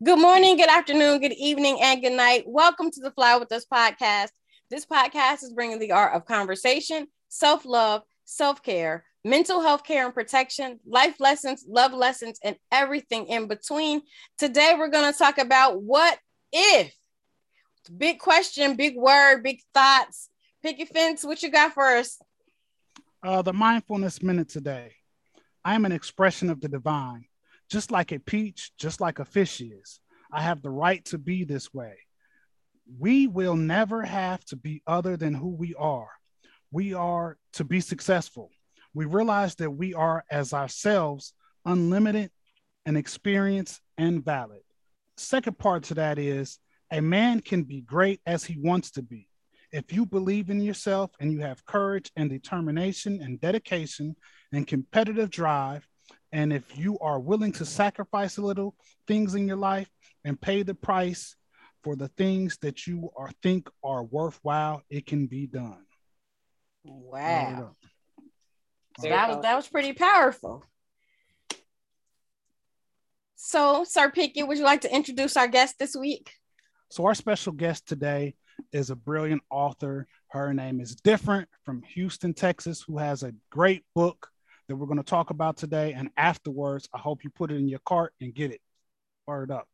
Good morning, good afternoon, good evening, and good night. Welcome to the Fly With Us podcast. This podcast is bringing the art of conversation, self love, self care, mental health care and protection, life lessons, love lessons, and everything in between. Today, we're going to talk about what if. Big question, big word, big thoughts. Pick your fence. What you got us? Uh, the mindfulness minute today. I am an expression of the divine just like a peach, just like a fish is. I have the right to be this way. We will never have to be other than who we are. We are to be successful. We realize that we are, as ourselves, unlimited and experienced and valid. Second part to that is a man can be great as he wants to be. If you believe in yourself and you have courage and determination and dedication and competitive drive, and if you are willing to sacrifice a little things in your life and pay the price for the things that you are think are worthwhile, it can be done. Wow. So that was that was pretty powerful. So, Sir Pickett, would you like to introduce our guest this week? So, our special guest today is a brilliant author. Her name is Different from Houston, Texas, who has a great book that we're going to talk about today. And afterwards, I hope you put it in your cart and get it fired up.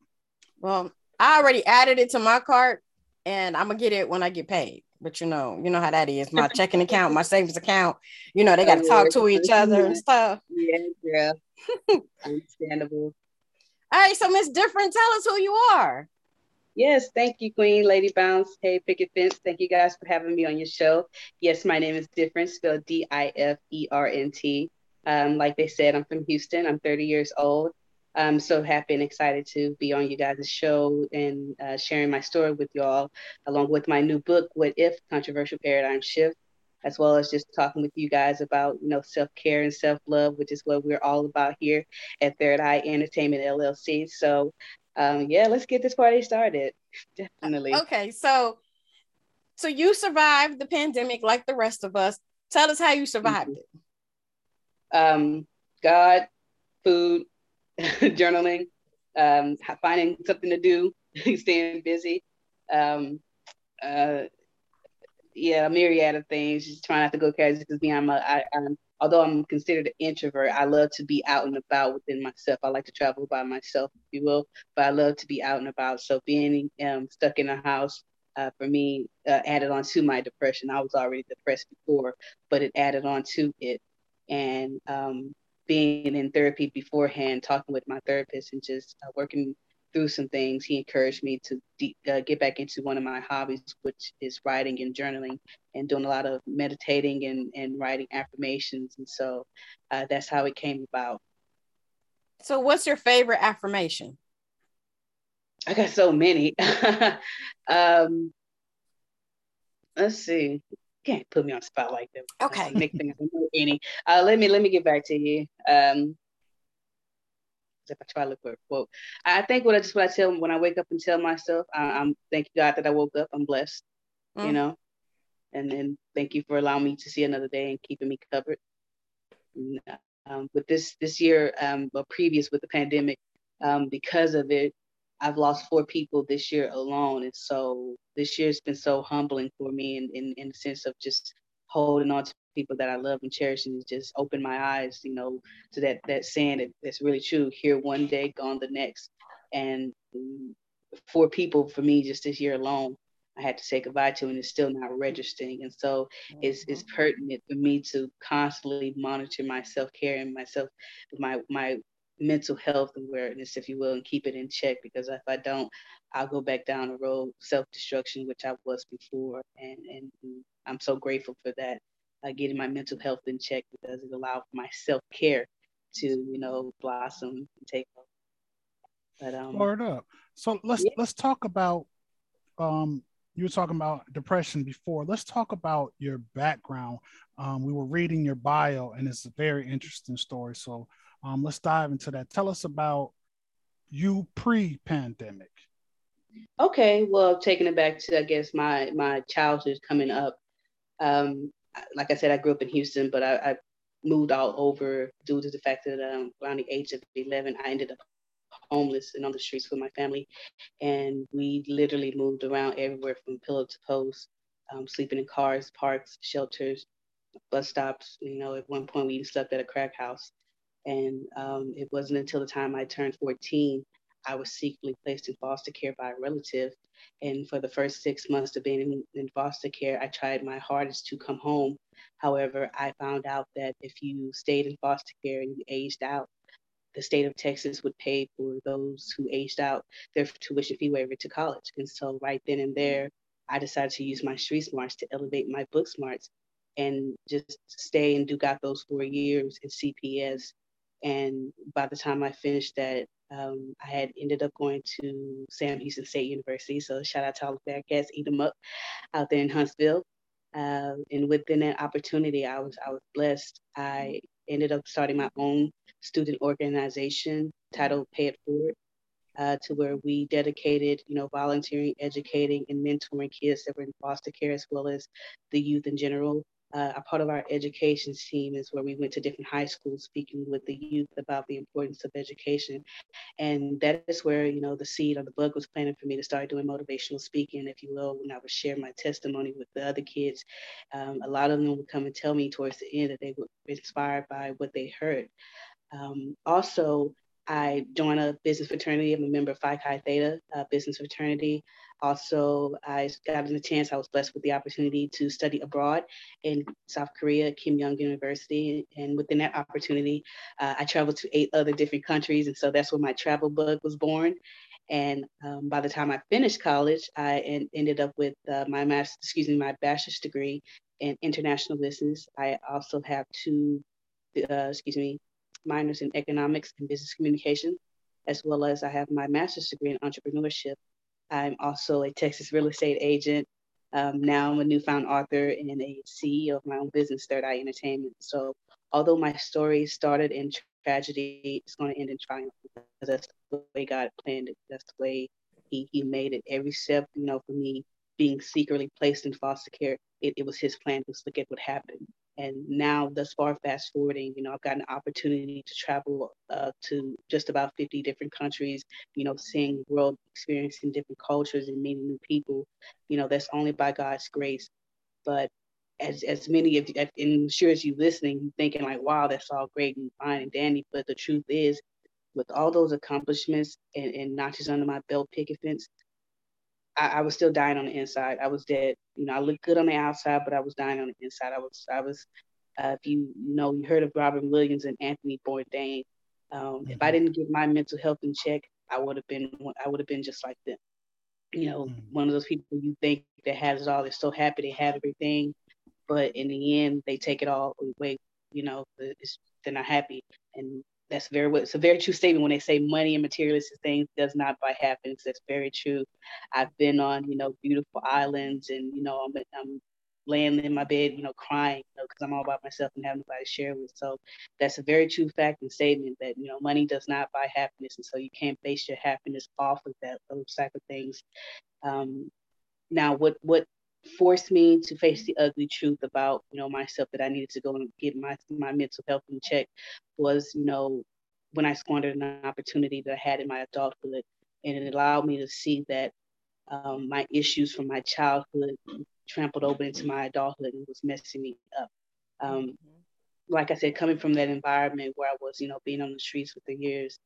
Well, I already added it to my cart and I'm gonna get it when I get paid. But you know, you know how that is. My checking account, my savings account, you know, they got to oh, talk to each other and stuff. Yeah, yeah. Understandable. All right, so Miss Different, tell us who you are. Yes, thank you, Queen Lady Bounce. Hey, Picket Fence. Thank you guys for having me on your show. Yes, my name is Different, spelled D I F E R N T. Um, like they said, I'm from Houston. I'm 30 years old. I'm so happy and excited to be on you guys' show and uh, sharing my story with y'all, along with my new book, What If Controversial Paradigm Shift, as well as just talking with you guys about, you know, self-care and self-love, which is what we're all about here at Third Eye Entertainment LLC. So, um, yeah, let's get this party started. Definitely. Okay, so so you survived the pandemic like the rest of us. Tell us how you survived mm-hmm. it um, God, food, journaling, um, finding something to do, staying busy. Um, uh, yeah, a myriad of things. Just trying not to go crazy because me, I'm a, I, I'm although I'm considered an introvert, I love to be out and about within myself. I like to travel by myself, if you will, but I love to be out and about. So being um, stuck in a house uh, for me uh, added on to my depression. I was already depressed before, but it added on to it and um, being in therapy beforehand, talking with my therapist and just uh, working through some things, he encouraged me to de- uh, get back into one of my hobbies, which is writing and journaling and doing a lot of meditating and, and writing affirmations. And so uh, that's how it came about. So, what's your favorite affirmation? I got so many. um, let's see can't put me on spot like that. Okay. Make things any. Uh, let me let me get back to you. Um, if I try to look for a quote, I think what I just what I tell when I wake up and tell myself, I, am thank you God that I woke up. I'm blessed, mm. you know, and then thank you for allowing me to see another day and keeping me covered. Um, with this this year, um, or previous with the pandemic, um, because of it, I've lost four people this year alone. And so this year's been so humbling for me in, in, in the sense of just holding on to people that I love and cherish and just open my eyes, you know, to that that saying that that's really true. Here one day, gone the next. And four people for me just this year alone, I had to say goodbye to and it's still not registering. And so mm-hmm. it's it's mm-hmm. pertinent for me to constantly monitor my self-care and myself, my my mental health awareness, if you will, and keep it in check because if I don't, I'll go back down the road self destruction, which I was before. And, and, I'm so grateful for that, uh, getting my mental health in check because it allowed my self care to, you know, blossom and take off. But um, Word up. So let's yeah. let's talk about um you were talking about depression before. Let's talk about your background. Um, we were reading your bio, and it's a very interesting story. So um, let's dive into that. Tell us about you pre-pandemic. Okay, well, taking it back to I guess my my childhood coming up. Um, like I said, I grew up in Houston, but I, I moved all over due to the fact that um, around the age of 11, I ended up homeless and on the streets with my family. And we literally moved around everywhere from pillow to post, um, sleeping in cars, parks, shelters, bus stops. You know, at one point we even slept at a crack house. And um, it wasn't until the time I turned 14, I was secretly placed in foster care by a relative. And for the first six months of being in, in foster care, I tried my hardest to come home. However, I found out that if you stayed in foster care and you aged out, the state of Texas would pay for those who aged out their tuition fee waiver to college. And so right then and there, I decided to use my street smarts to elevate my book smarts and just stay and do got those four years in CPS. And by the time I finished that, um, I had ended up going to Sam Houston State University. So shout out to all the Bearkats, eat them up out there in Huntsville. Uh, and within that opportunity, I was I was blessed. I ended up starting my own student organization titled Pay It Forward, uh, to where we dedicated, you know, volunteering, educating, and mentoring kids that were in foster care as well as the youth in general. Uh, a part of our education team is where we went to different high schools speaking with the youth about the importance of education. And that is where, you know, the seed or the bug was planted for me to start doing motivational speaking, if you will, when I would share my testimony with the other kids. Um, a lot of them would come and tell me towards the end that they were inspired by what they heard. Um, also, I joined a business fraternity. I'm a member of Phi Chi Theta business fraternity. Also, I got the chance, I was blessed with the opportunity to study abroad in South Korea, Keimyung University. And within that opportunity, uh, I traveled to eight other different countries. And so that's where my travel bug was born. And um, by the time I finished college, I en- ended up with uh, my master's, excuse me, my bachelor's degree in international business. I also have two, uh, excuse me, minors in economics and business communication, as well as I have my master's degree in entrepreneurship. I'm also a Texas real estate agent. Um, now I'm a newfound author and a CEO of my own business, Third Eye Entertainment. So although my story started in tragedy, it's going to end in triumph because that's the way God planned it. That's the way He He made it. Every step, you know, for me being secretly placed in foster care, it, it was His plan. Just look at what happened. And now, thus far, fast forwarding, you know, I've got an opportunity to travel uh, to just about 50 different countries, you know, seeing world, experiencing different cultures and meeting new people. You know, that's only by God's grace. But as, as many of you, and sure as you listening, you thinking like, wow, that's all great and fine and dandy. But the truth is, with all those accomplishments and, and notches under my belt picket fence, I, I, was still dying on the inside. I was dead. You know, I looked good on the outside, but I was dying on the inside. I was, I was. Uh, if you, you know, you heard of Robin Williams and Anthony Bourdain. Um, mm-hmm. If I mm-hmm. didn't get my mental health in check, I would have been, I would have been just like them. You know, mm-hmm. one of those people you think that has it all. They're so happy they have everything, but in the end, they take it all away. You know, they're not happy, and that's very it's a very true statement when they say money and materialistic things does not buy happiness. That's very true. I've been on you know beautiful islands, and you know I'm I'm laying in my bed, you know, crying, you know, because I'm all by myself and have nobody to share with. So that's a very true fact and statement that you know money does not buy happiness, and so you can't base your happiness off of that those type of things. Um, now, what what forced me to face the ugly truth about you know myself that I needed to go and get my my mental health in check was you know when I squandered an opportunity that I had in my adulthood, and it allowed me to see that um, my issues from my childhood trampled over into my adulthood and was messing me up. Um, mm-hmm. Like I said, coming from that environment where I was, you know, being on the streets for the years,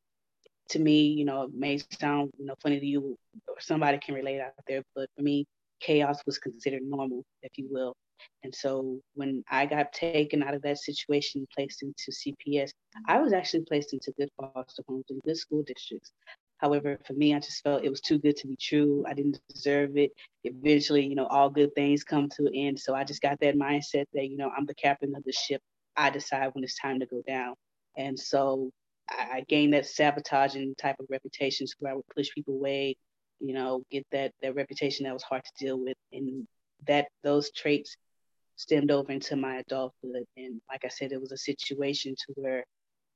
to me, you know, it may sound, you know, funny to you or somebody can relate out there, but for me, chaos was considered normal, if you will. And so when I got taken out of that situation, placed into CPS, I was actually placed into good foster homes and good school districts. However, for me, I just felt it was too good to be true. I didn't deserve it. Eventually, you know, all good things come to an end. So I just got that mindset that, you know, I'm the captain of the ship. I decide when it's time to go down. And so I gained that sabotaging type of reputation where I would push people away, you know, get that that reputation that was hard to deal with, and that those traits stemmed over into my adulthood. And like I said, it was a situation to where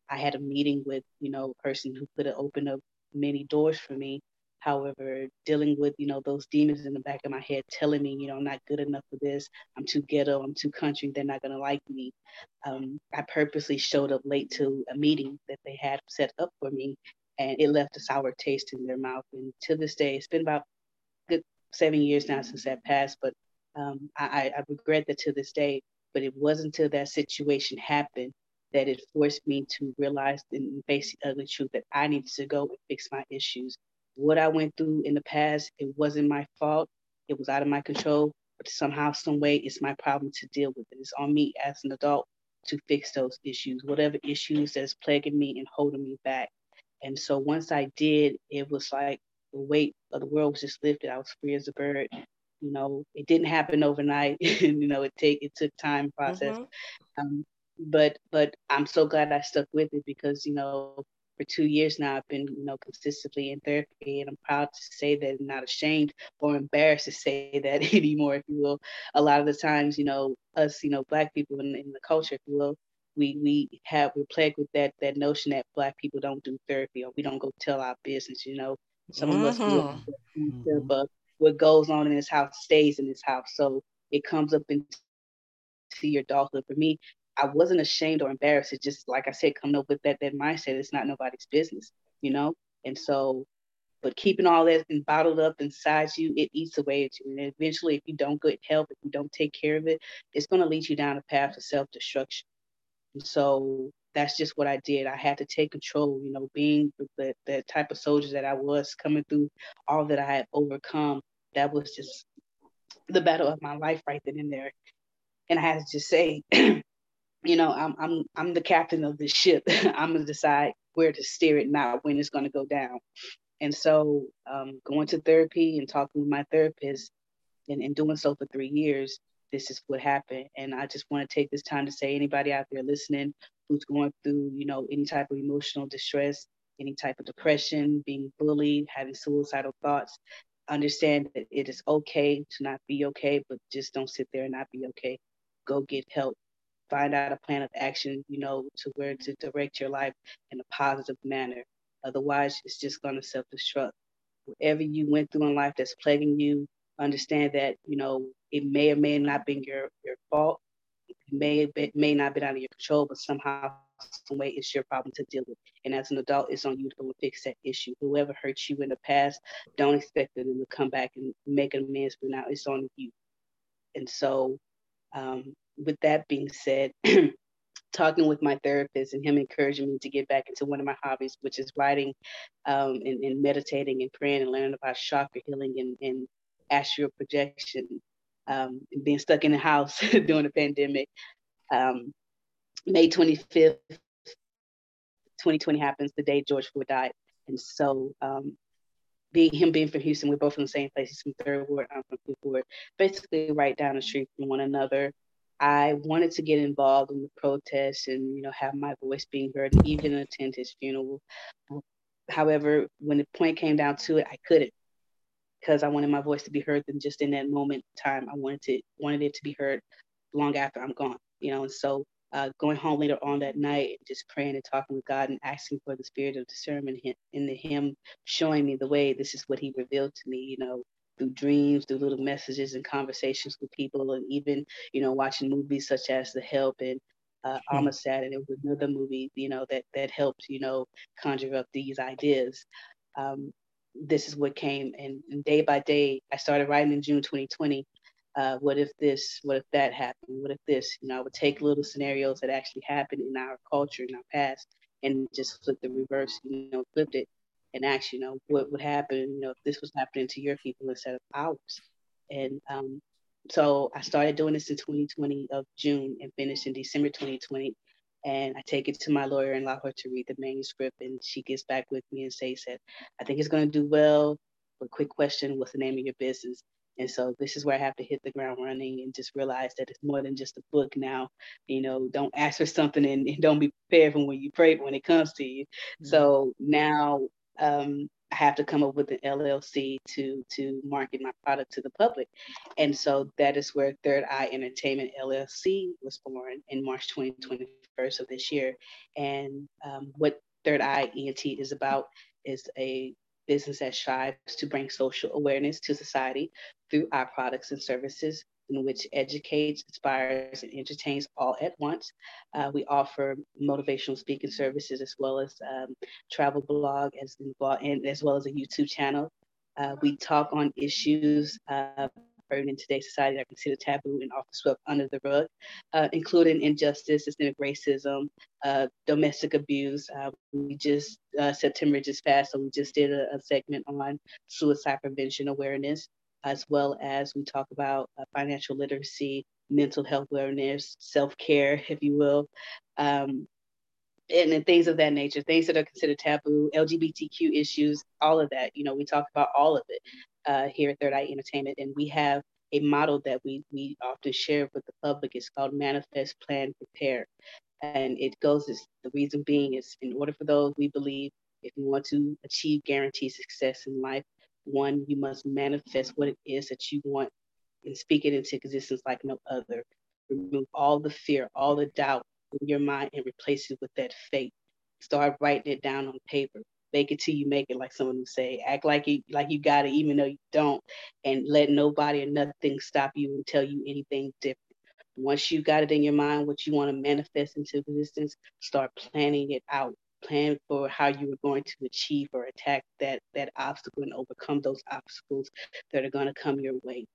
I had a meeting with, you know, a person who could have opened up many doors for me. However, dealing with, you know, those demons in the back of my head telling me, you know, I'm not good enough for this. I'm too ghetto. I'm too country. They're not going to like me. Um, I purposely showed up late to a meeting that they had set up for me and it left a sour taste in their mouth. And to this day, it's been about good seven years now since that passed, but um, I, I regret that to this day. But it wasn't until that situation happened that it forced me to realize and face the ugly truth that I needed to go and fix my issues. What I went through in the past, it wasn't my fault. It was out of my control. But somehow, some way, it's my problem to deal with it. It's on me as an adult to fix those issues, whatever issues that's plaguing me and holding me back. And so once I did, it was like the weight of the world was just lifted. I was free as a bird. You know, it didn't happen overnight. you know, it take it took time process. Mm-hmm. Um, but but I'm so glad I stuck with it because you know for two years now I've been you know consistently in therapy and I'm proud to say that I'm not ashamed or embarrassed to say that anymore if you will a lot of the times you know us you know black people in, in the culture if you will we we have we're plagued with that that notion that black people don't do therapy or we don't go tell our business you know some mm-hmm. of us mm-hmm. but what goes on in this house stays in this house so it comes up into your adulthood for me I wasn't ashamed or embarrassed. It just, like I said, coming up with that that mindset. It's not nobody's business, you know. And so, but keeping all that and bottled up inside you, it eats away at you. And eventually, if you don't get help, if you don't take care of it, it's going to lead you down a path of self destruction. And so that's just what I did. I had to take control. You know, being the the type of soldier that I was, coming through all that I had overcome. That was just the battle of my life right then and there. And I had to just say, you know, I'm I'm I'm the captain of this ship. I'm gonna decide where to steer it, not when it's gonna go down. And so, um, going to therapy and talking with my therapist, and, and doing so for three years, this is what happened. And I just want to take this time to say, anybody out there listening who's going through, you know, any type of emotional distress, any type of depression, being bullied, having suicidal thoughts, understand that it is okay to not be okay, but just don't sit there and not be okay. Go get help find out a plan of action, you know, to where to direct your life in a positive manner. Otherwise, it's just going to self destruct. Whatever you went through in life that's plaguing you, understand that, you know, it may or may not been your, your fault. It may, it may not been out of your control, but somehow, some way, it's your problem to deal with. And as an adult, it's on you to fix that issue. Whoever hurt you in the past, don't expect them to come back and make amends, but now it's on you. And so, um, with that being said, talking with my therapist and him encouraging me to get back into one of my hobbies, which is writing um, and, and, meditating and praying and learning about chakra healing and, and astral projection, um, being stuck in the house during the pandemic. Um, May 25th, 2020 happens, the day George Floyd died. And so um, being him being from Houston, we're both in the same place. He's from Third Ward, I'm from Fifth Ward, basically right down the street from one another. I wanted to get involved in the protests and you know have my voice being heard and even attend his funeral. However, when the point came down to it, I couldn't because I wanted my voice to be heard than just in that moment in time. I wanted to wanted it to be heard long after I'm gone, you know. And so uh, going home later on that night and just praying and talking with God and asking for the spirit of discernment in the Him showing me the way. This is what He revealed to me, you know through dreams, through little messages and conversations with people, and even you know watching movies such as The Help and uh, mm-hmm. Amistad, and it was another movie you know that that helped you know conjure up these ideas. Um, this is what came, and, and, day by day, I started writing in June 2020. Uh, what if this? What if that happened? What if this? You know, I would take little scenarios that actually happened in our culture, in our past, and just flip the reverse. You know, flipped it and ask, you know, what would happen, you know, if this was happening to your people instead of ours. And um, so I started doing this in 2020 of June and finished in December 2020. And I take it to my lawyer and allow her to read the manuscript. And she gets back with me and says that I think it's going to do well. But quick question, what's the name of your business? And so this is where I have to hit the ground running and just realize that it's more than just a book now. You know, don't ask for something and, and don't be prepared for when you pray when it comes to you. Mm-hmm. So now um, I have to come up with an LLC to to market my product to the public, and so that is where Third Eye Entertainment LLC was born in March 2021 of this year. And um, what Third Eye ENT is about is a business that strives to bring social awareness to society through our products and services in which educates, inspires, and entertains all at once. Uh, we offer motivational speaking services as well as um, travel blog as and as well as a YouTube channel. Uh, we talk on issues uh, in today's society that are considered taboo and often swept under the rug, uh, including injustice, systemic racism, uh, domestic abuse. Uh, we just, uh, September just passed, so we just did a, a, segment on suicide prevention awareness, as well as we talk about uh, financial literacy, mental health awareness, self care, if you will. Um, and things of that nature, things that are considered taboo, LGBTQ issues, all of that. You know, we talk about all of it uh, here at Third Eye Entertainment, and we have a model that we we often share with the public. It's called Manifest, Plan, Prepare, and it goes as the reason being is in order for those we believe if you want to achieve guaranteed success in life, one you must manifest what it is that you want and speak it into existence like no other. Remove all the fear, all the doubt in your mind, and replace it with that faith. Start writing it down on paper make it till you make it, like someone would say. Act like you like you got it, even though you don't, and let nobody or nothing stop you and tell you anything different. Once you got it in your mind, what you want to manifest into existence, start planning it out. Plan for how you are going to achieve or attack that that obstacle and overcome those obstacles that are going to come your way.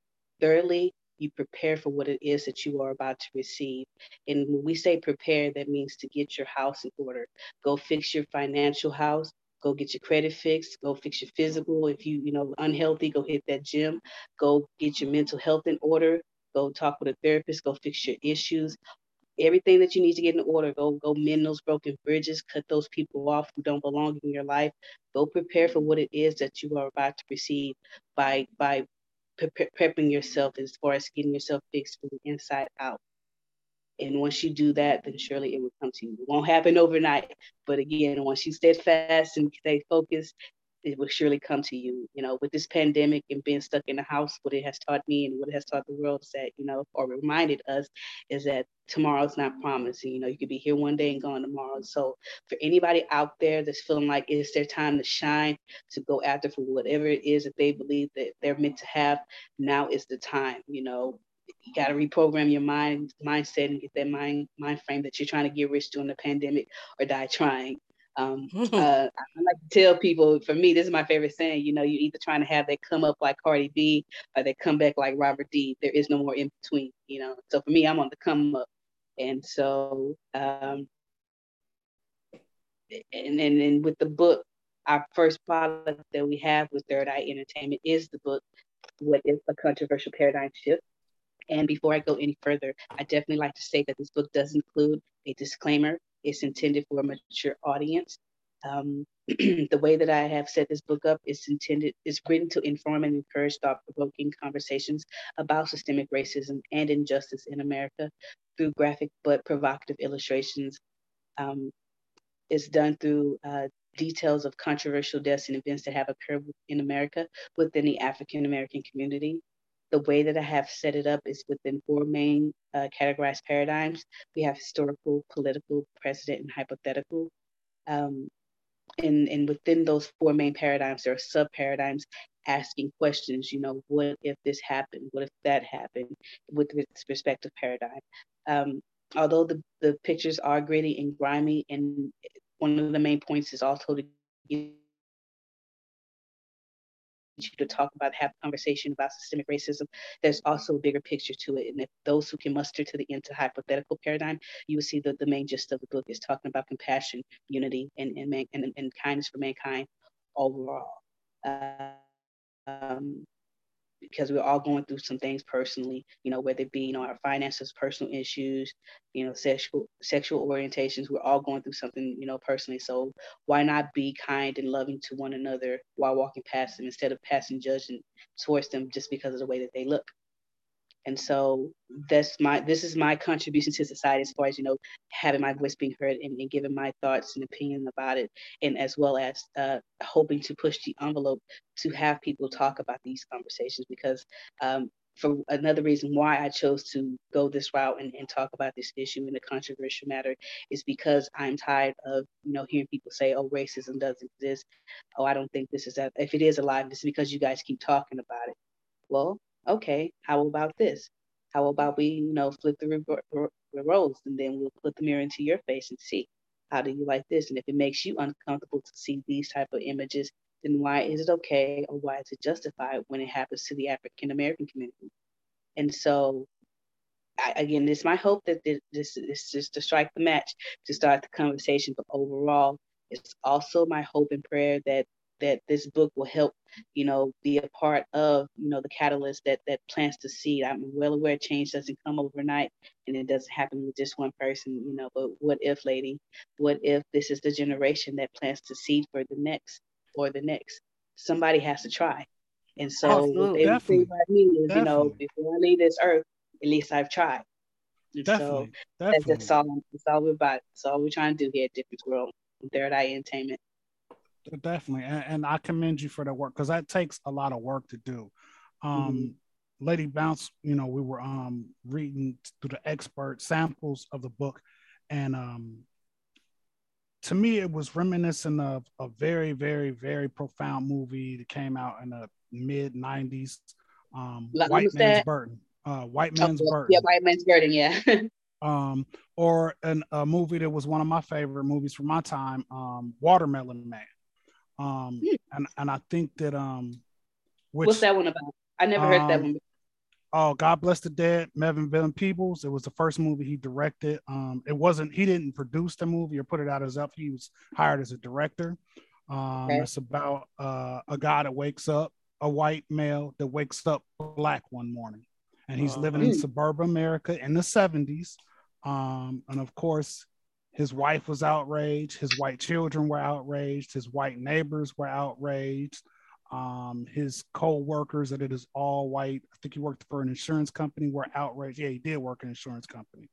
Thirdly, you prepare for what it is that you are about to receive. And when we say prepare, that means to get your house in order. Go fix your financial house, go get your credit fixed, go fix your physical. If you, you know, unhealthy, go hit that gym, go get your mental health in order, go talk with a therapist, go fix your issues. Everything that you need to get in order, go go mend those broken bridges, cut those people off who don't belong in your life. Go prepare for what it is that you are about to receive by by pre- prepping yourself as far as getting yourself fixed from the inside out. And once you do that, then surely it will come to you. It won't happen overnight. But again, once you steadfast and stay focused, it will surely come to you. You know, with this pandemic and being stuck in the house, what it has taught me and what it has taught the world is that, you know, or reminded us is that tomorrow's not promised. And, you know, you could be here one day and gone tomorrow. So for anybody out there that's feeling like it's their time to shine, to go after for whatever it is that they believe that they're meant to have, now is the time. You know, you got to reprogram your mind mindset and get that mind mind frame that you're trying to get rich during the pandemic or die trying. Um, uh, I like to tell people, for me, this is my favorite saying. You know, you're either trying to have that come up like Cardi B or they come back like Robert D. There is no more in between. You know, so for me, I'm on the come up, and so um, and and, and with the book, our first product that we have with Third Eye Entertainment is the book, What is a Controversial Paradigm Shift? And before I go any further, I definitely like to say that this book does include a disclaimer. It's intended for a mature audience. Um, the way that I have set this book up is intended is written to inform and encourage thought-provoking conversations about systemic racism and injustice in America through graphic but provocative illustrations. Um, it's done through uh, details of controversial deaths and events that have occurred in America within the African American community the way that I have set it up is within four main uh, categorized paradigms. We have historical, political, precedent, and hypothetical. Um, and, and within those four main paradigms, there are sub paradigms asking questions, you know, what if this happened? What if that happened with this respective paradigm? Um, although the, the pictures are gritty and grimy, and one of the main points is also to you to talk about, have a conversation about systemic racism, there's also a bigger picture to it. And if those who can muster to the into hypothetical paradigm, you will see that the main gist of the book is talking about compassion, unity, and, and, man, and, and kindness for mankind overall. Um, because we're all going through some things personally, you know, whether it be, you know, our finances, personal issues, you know, sexual sexual orientations, we're all going through something, you know, personally. So why not be kind and loving to one another while walking past them instead of passing judgment towards them just because of the way that they look? And so that's my this is my contribution to society as far as you know having my voice being heard and, and giving my thoughts and opinion about it, and as well as uh, hoping to push the envelope to have people talk about these conversations because um, for another reason why I chose to go this route and, and talk about this issue in a controversial matter is because I'm tired of you know hearing people say, "Oh, racism doesn't exist." Oh, I don't think this is that. If it is alive, it's because you guys keep talking about it. Well, okay, how about this? How about we, you know, flip the, roles and then we'll put the mirror into your face and see how do you like this? And if it makes you uncomfortable to see these type of images, then why is it okay or why is it justified when it happens to the African American community? And so, I, again, it's my hope that this, this is just to strike the match to start the conversation. But overall, it's also my hope and prayer that that this book will help, you know, be a part of, you know, the catalyst that that plants the seed. I'm well aware change doesn't come overnight and it doesn't happen with just one person, you know, but what if, lady, what if this is the generation that plants the seed for the next or the next? Somebody has to try. And so Absolutely. they say about me is, you know, before I leave this earth, at least I've tried. And definitely. So definitely. That's, all, that's all we're about. That's all we're trying to do here at Different World, Third Eye Entertainment. Definitely, and, and, I commend you for that work because that takes a lot of work to do. Um, mm-hmm. Lady Bounce, you know, we were um, reading through the expert samples of the book, and um, to me, it was reminiscent of a very, very, very profound movie that came out in the mid '90s. Um, White Man's that? Burden. Uh, White Man's oh, Burden. Yeah, White Man's Burden. Yeah. um, or an, a movie that was one of my favorite movies from my time, um, Watermelon Man. Um, hmm. and and I think that um, which, what's that one about? I never um, heard that um, one. Oh, God bless the dead, Melvin Van Peebles. It was the first movie he directed. Um, it wasn't he didn't produce the movie or put it out as up. He was hired as a director. Um, okay. it's about uh, a guy that wakes up, a white male that wakes up black one morning, and he's uh, living in hmm. suburban America in the 70s. Um, and of course, his wife was outraged. His white children were outraged. His white neighbors were outraged. Um, his co-workers that it is all white. I think he worked for an insurance company. Were outraged. Yeah, he did work in an insurance company.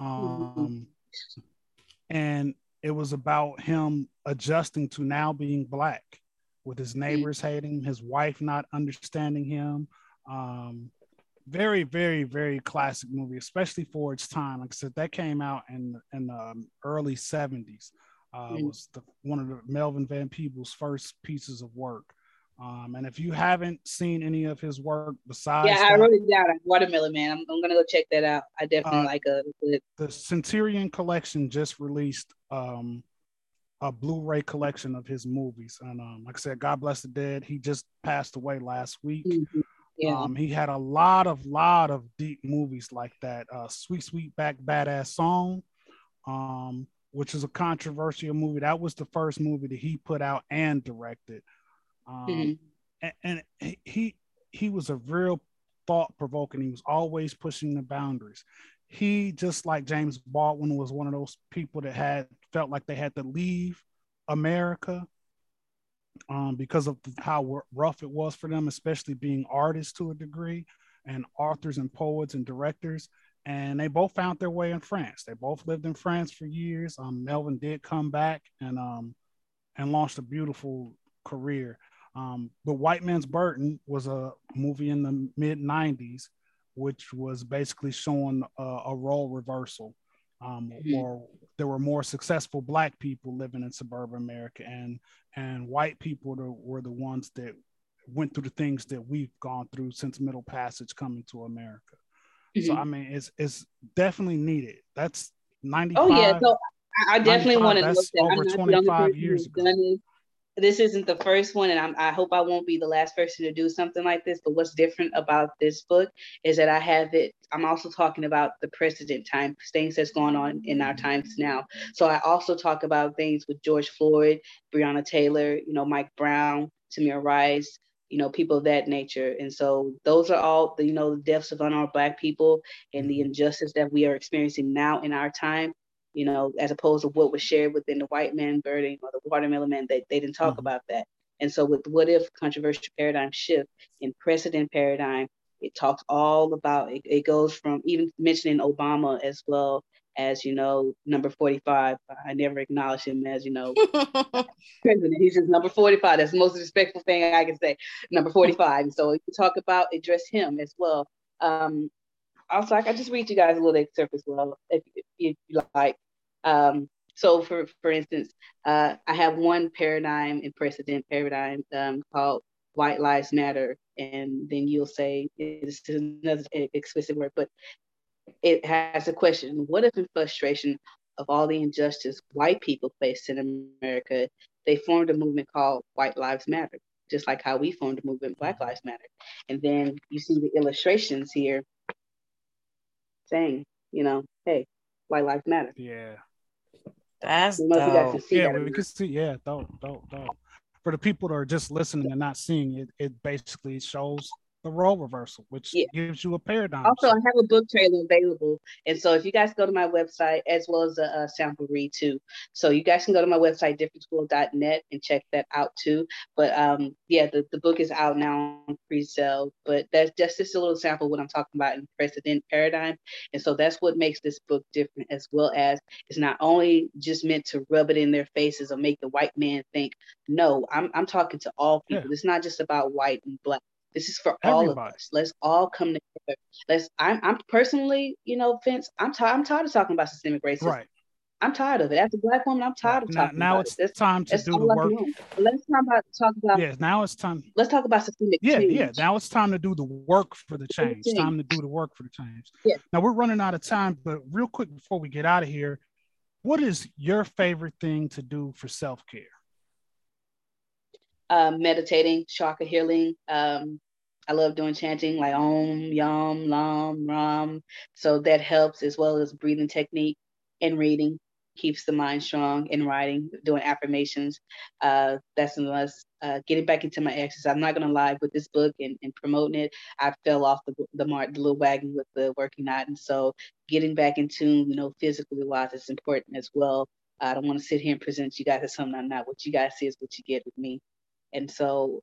Um, and it was about him adjusting to now being black, with his neighbors hating his wife not understanding him. Um, very, very, very classic movie, especially for its time. Like I said, that came out in in the um, early '70s. Uh, mm. Was the, one of the Melvin Van Peebles' first pieces of work. Um, and if you haven't seen any of his work besides, yeah, I wrote it down. Watermelon Man. I'm, I'm gonna go check that out. I definitely uh, like a. The Criterion Collection just released um, a Blu-ray collection of his movies, and um, like I said, God bless the dead. He just passed away last week. Mm-hmm. Yeah. Um, he had a lot of lot of deep movies like that. Uh, Sweet Sweetback Baadasssss Song, um, which is a controversial movie. That was the first movie that he put out and directed. Um, mm-hmm. and, and he he was a real thought provoking. He was always pushing the boundaries. He just like James Baldwin was one of those people that had felt like they had to leave America um, because of how rough it was for them, especially being artists to a degree and authors and poets and directors. And they both found their way in France. They both lived in France for years. Um, Melvin did come back and um, and launched a beautiful career. Um, but White Man's Burden was a movie in the mid 90s, which was basically showing a, a role reversal um, or there were more successful black people living in suburban America, and and white people were the ones that went through the things that we've gone through since Middle Passage coming to America. Mm-hmm. So I mean, it's it's definitely needed. That's ninety. Oh yeah, so I definitely want to look that. Over twenty five years ago this isn't the first one, and I'm, i hope I won't be the last person to do something like this. But what's different about this book is that I have it. I'm also talking about the precedent time, things that's going on in our times now. So I also talk about things with George Floyd, Breonna Taylor, you know, Mike Brown, Tamir Rice, you know, people of that nature. And so those are all the, you know, the deaths of unarmed Black people and the injustice that we are experiencing now in our time you know, as opposed to what was shared within the white man burden or the watermelon man, they, they didn't talk mm-hmm. about that. And so with what if controversial paradigm shift in precedent paradigm, it talks all about it, it goes from even mentioning Obama as well as you know number 45 i never acknowledge him as you know president. He's just number 45 that's the most respectful thing i can say. Number 45 and so you talk about address him as well um, also, I can just read you guys a little excerpt as well, if, if you like. Um, so, for for instance, uh, I have one paradigm and precedent paradigm um, called white lives matter. And then you'll say this is another explicit word but it has a question. What if in frustration of all the injustice white people face in america they formed a movement called white lives matter just like how we formed a movement black lives matter? And then you see the illustrations here saying you know hey white lives matter yeah. That's dope. yeah we can see yeah dope dope dope for the people that are just listening and not seeing it, it basically shows the role reversal, which yeah. gives you a paradigm. Also, I have a book trailer available, and so if you guys go to my website as well as a, a sample read too, so you guys can go to my website differentschool.net and check that out too. But um, yeah, the, the book is out now on pre-sale, but that's just just a little sample of what I'm talking about in precedent paradigm, and so that's what makes this book different, as well as it's not only just meant to rub it in their faces or make the white man think. No, I'm I'm talking to all people. Yeah. It's not just about white and black this is for Everybody. all of us. Let's all come together. Let's. I'm. I'm personally, you know, Vince. I'm tired. I'm tired of talking about systemic racism. Right. I'm tired of it. As a black woman, I'm tired of talking now, now it's it. time to do the work. Let's talk about talk about. Yeah, now it's time. Let's talk about systemic. Yeah, change. yeah. Now it's time to do the work for the change. It's time to do the work for the change. Yeah. Now we're running out of time, but real quick before we get out of here, what is your favorite thing to do for self care? Um, meditating, chakra healing, um, I love doing chanting like Om, Yam, Lam, Ram. So that helps as well as breathing technique and reading keeps the mind strong and writing, doing affirmations. Uh, that's unless uh, getting back into my exercise. I'm not gonna lie with this book and, and promoting it. I fell off the the mark, the little wagon with the working out, and so getting back in tune, you know, physically wise is important as well. I don't want to sit here and present you guys as something I'm not. What you guys see is what you get with me. And so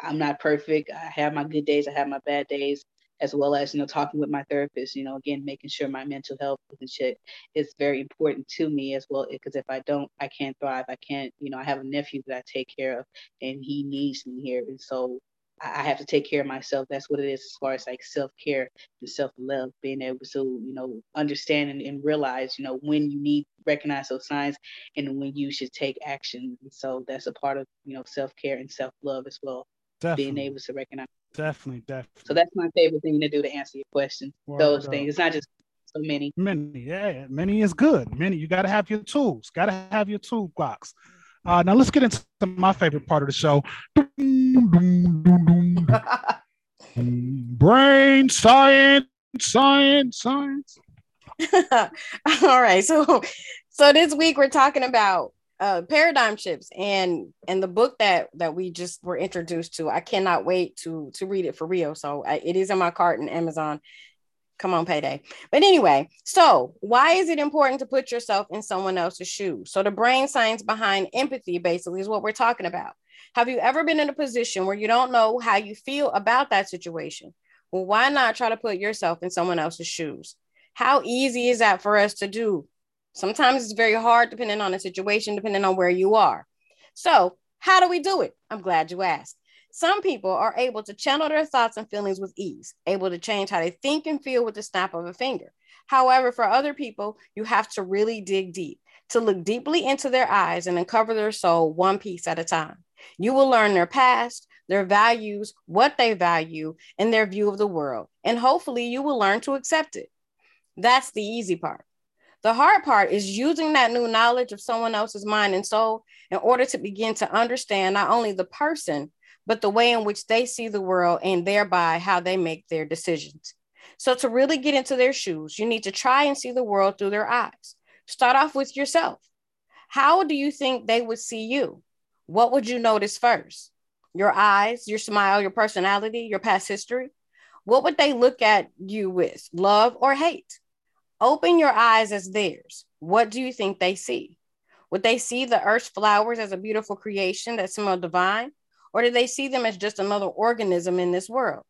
I'm not perfect. I have my good days, I have my bad days, as well as, you know, talking with my therapist, you know, again, making sure my mental health is in check is very important to me as well. Because if I don't, I can't thrive. I can't, you know, I have a nephew that I take care of and he needs me here. And so I have to take care of myself. That's what it is as far as like self care and self love, being able to, you know, understand and, and, realize, you know, when you need recognize those signs and when you should take action. And so that's a part of, you know, self care and self love as well. Definitely. Being able to recognize. Definitely, definitely. So that's my favorite thing to do to answer your question. Word those up. things. It's not just so many. Many, yeah, many is good. Many, you got to have your tools. Got to have your toolbox. Uh, now let's get into my favorite part of the show. Brain science, science, science. All right. So so this week we're talking about uh, paradigm shifts and and the book that that we just were introduced to. I cannot wait to to read it for real. So I, it is in my cart in Amazon. Come on, payday. But anyway, so why is it important to put yourself in someone else's shoes? So the brain science behind empathy basically is what we're talking about. Have you ever been in a position where you don't know how you feel about that situation? Well, why not try to put yourself in someone else's shoes? How easy is that for us to do? Sometimes it's very hard depending on the situation, depending on where you are. So, how do we do it? I'm glad you asked. Some people are able to channel their thoughts and feelings with ease, able to change how they think and feel with the snap of a finger. However, for other people, you have to really dig deep, to look deeply into their eyes and uncover their soul one piece at a time. You will learn their past, their values, what they value, and their view of the world. And hopefully, you will learn to accept it. That's the easy part. The hard part is using that new knowledge of someone else's mind and soul in order to begin to understand not only the person, but the way in which they see the world and thereby how they make their decisions. So, to really get into their shoes, you need to try and see the world through their eyes. Start off with yourself. How do you think they would see you? What would you notice first? Your eyes, your smile, your personality, your past history? What would they look at you with, love or hate? Open your eyes as theirs. What do you think they see? Would they see the earth's flowers as a beautiful creation that smell divine? Or do they see them as just another organism in this world?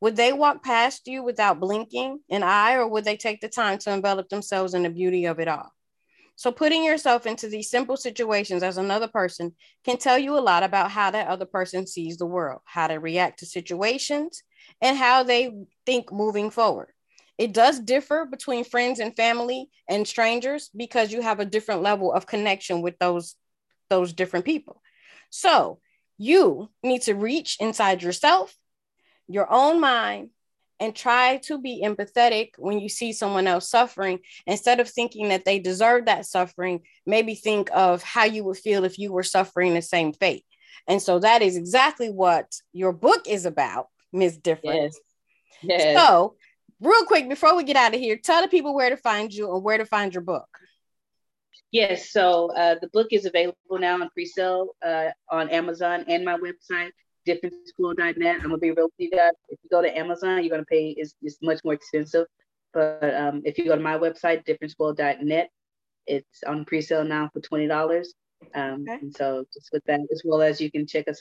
Would they walk past you without blinking an eye, or would they take the time to envelop themselves in the beauty of it all? So, putting yourself into these simple situations as another person can tell you a lot about how that other person sees the world, how they react to situations, and how they think moving forward. It does differ between friends and family and strangers because you have a different level of connection with those those different people. So, You need to reach inside yourself, your own mind, and try to be empathetic when you see someone else suffering instead of thinking that they deserve that suffering maybe think of how you would feel if you were suffering the same fate and so that is exactly what your book is about ms difference yes. yes. so real quick before we get out of here tell the people where to find you and where to find your book yes so uh, the book is available now on pre-sale uh, on amazon and my website differentschool.net. I'm gonna be real with you guys. If you go to Amazon, you're gonna pay is it's much more expensive. But um, if you go to my website, differentschool.net, it's on pre-sale now for twenty dollars. Um, okay. And so just with that, as well as you can check us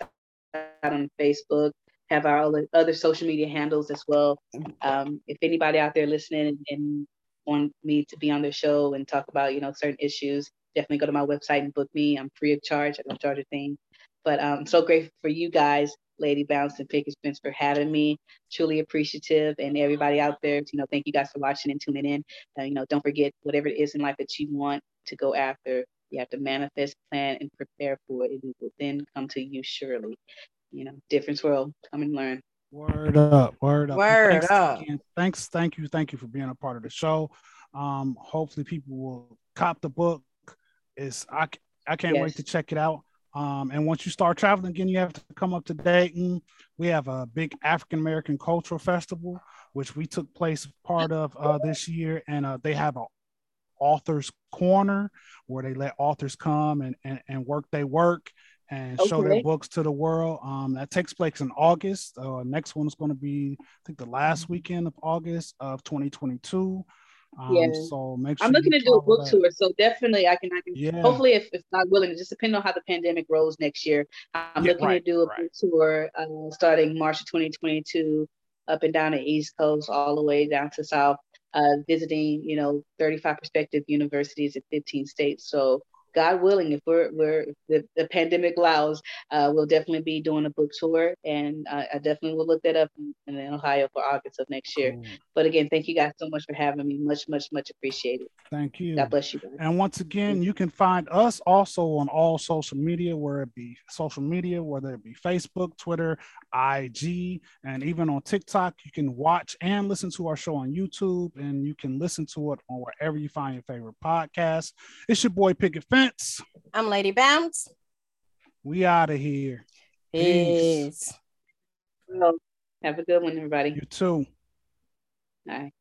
out on Facebook, have our other social media handles as well. Um, if anybody out there listening and, and want me to be on their show and talk about you know certain issues, definitely go to my website and book me. I'm free of charge. I don't charge a thing. But I'm um, so grateful for you guys, Lady Bounce and Picket Fence, for having me. Truly appreciative. And everybody out there, you know, thank you guys for watching and tuning in. Uh, you know, don't forget whatever it is in life that you want to go after, you have to manifest, plan, and prepare for it. It will then come to you surely. You know, difference world. Come and learn. Word up, word up. Word thanks, up. Again. Thanks, thank you, thank you for being a part of the show. Um, hopefully people will cop the book. Is I I can't yes. wait to check it out. Um, and once you start traveling again, you have to come up to Dayton. We have a big African American cultural festival, which we took place part of uh, this year, and uh, they have a authors corner where they let authors come and, and, and work their work and okay. show their books to the world. Um, that takes place in August. Uh, next one is going to be, I think, the last weekend of August of 2022. Um, yeah. So make sure I'm looking to do a book that. tour. So definitely I can, I can, yeah. hopefully if, if not willing, it just depending on how the pandemic rolls next year, I'm yeah, looking right, to do a right. book tour uh, starting March of 2022 up and down the East Coast, all the way down to South, uh, visiting, you know, 35 prospective universities in 15 states. So God willing, if we're, we're the, the pandemic allows, uh, we'll definitely be doing a book tour, and uh, I definitely will look that up in, in, Ohio for August of next year. Cool. But again, thank you guys so much for having me. Much, much, much appreciated. Thank you. God bless you. Guys. And once again, you can find us also on all social media, where it be social media, whether it be Facebook, Twitter, IG, and even on TikTok. You can watch and listen to our show on YouTube, and you can listen to it on wherever you find your favorite podcast. It's your boy Picket Fence. I'm Lady Bounce. We out of here. Peace. Peace. Well, have a good one, everybody. You too. Bye.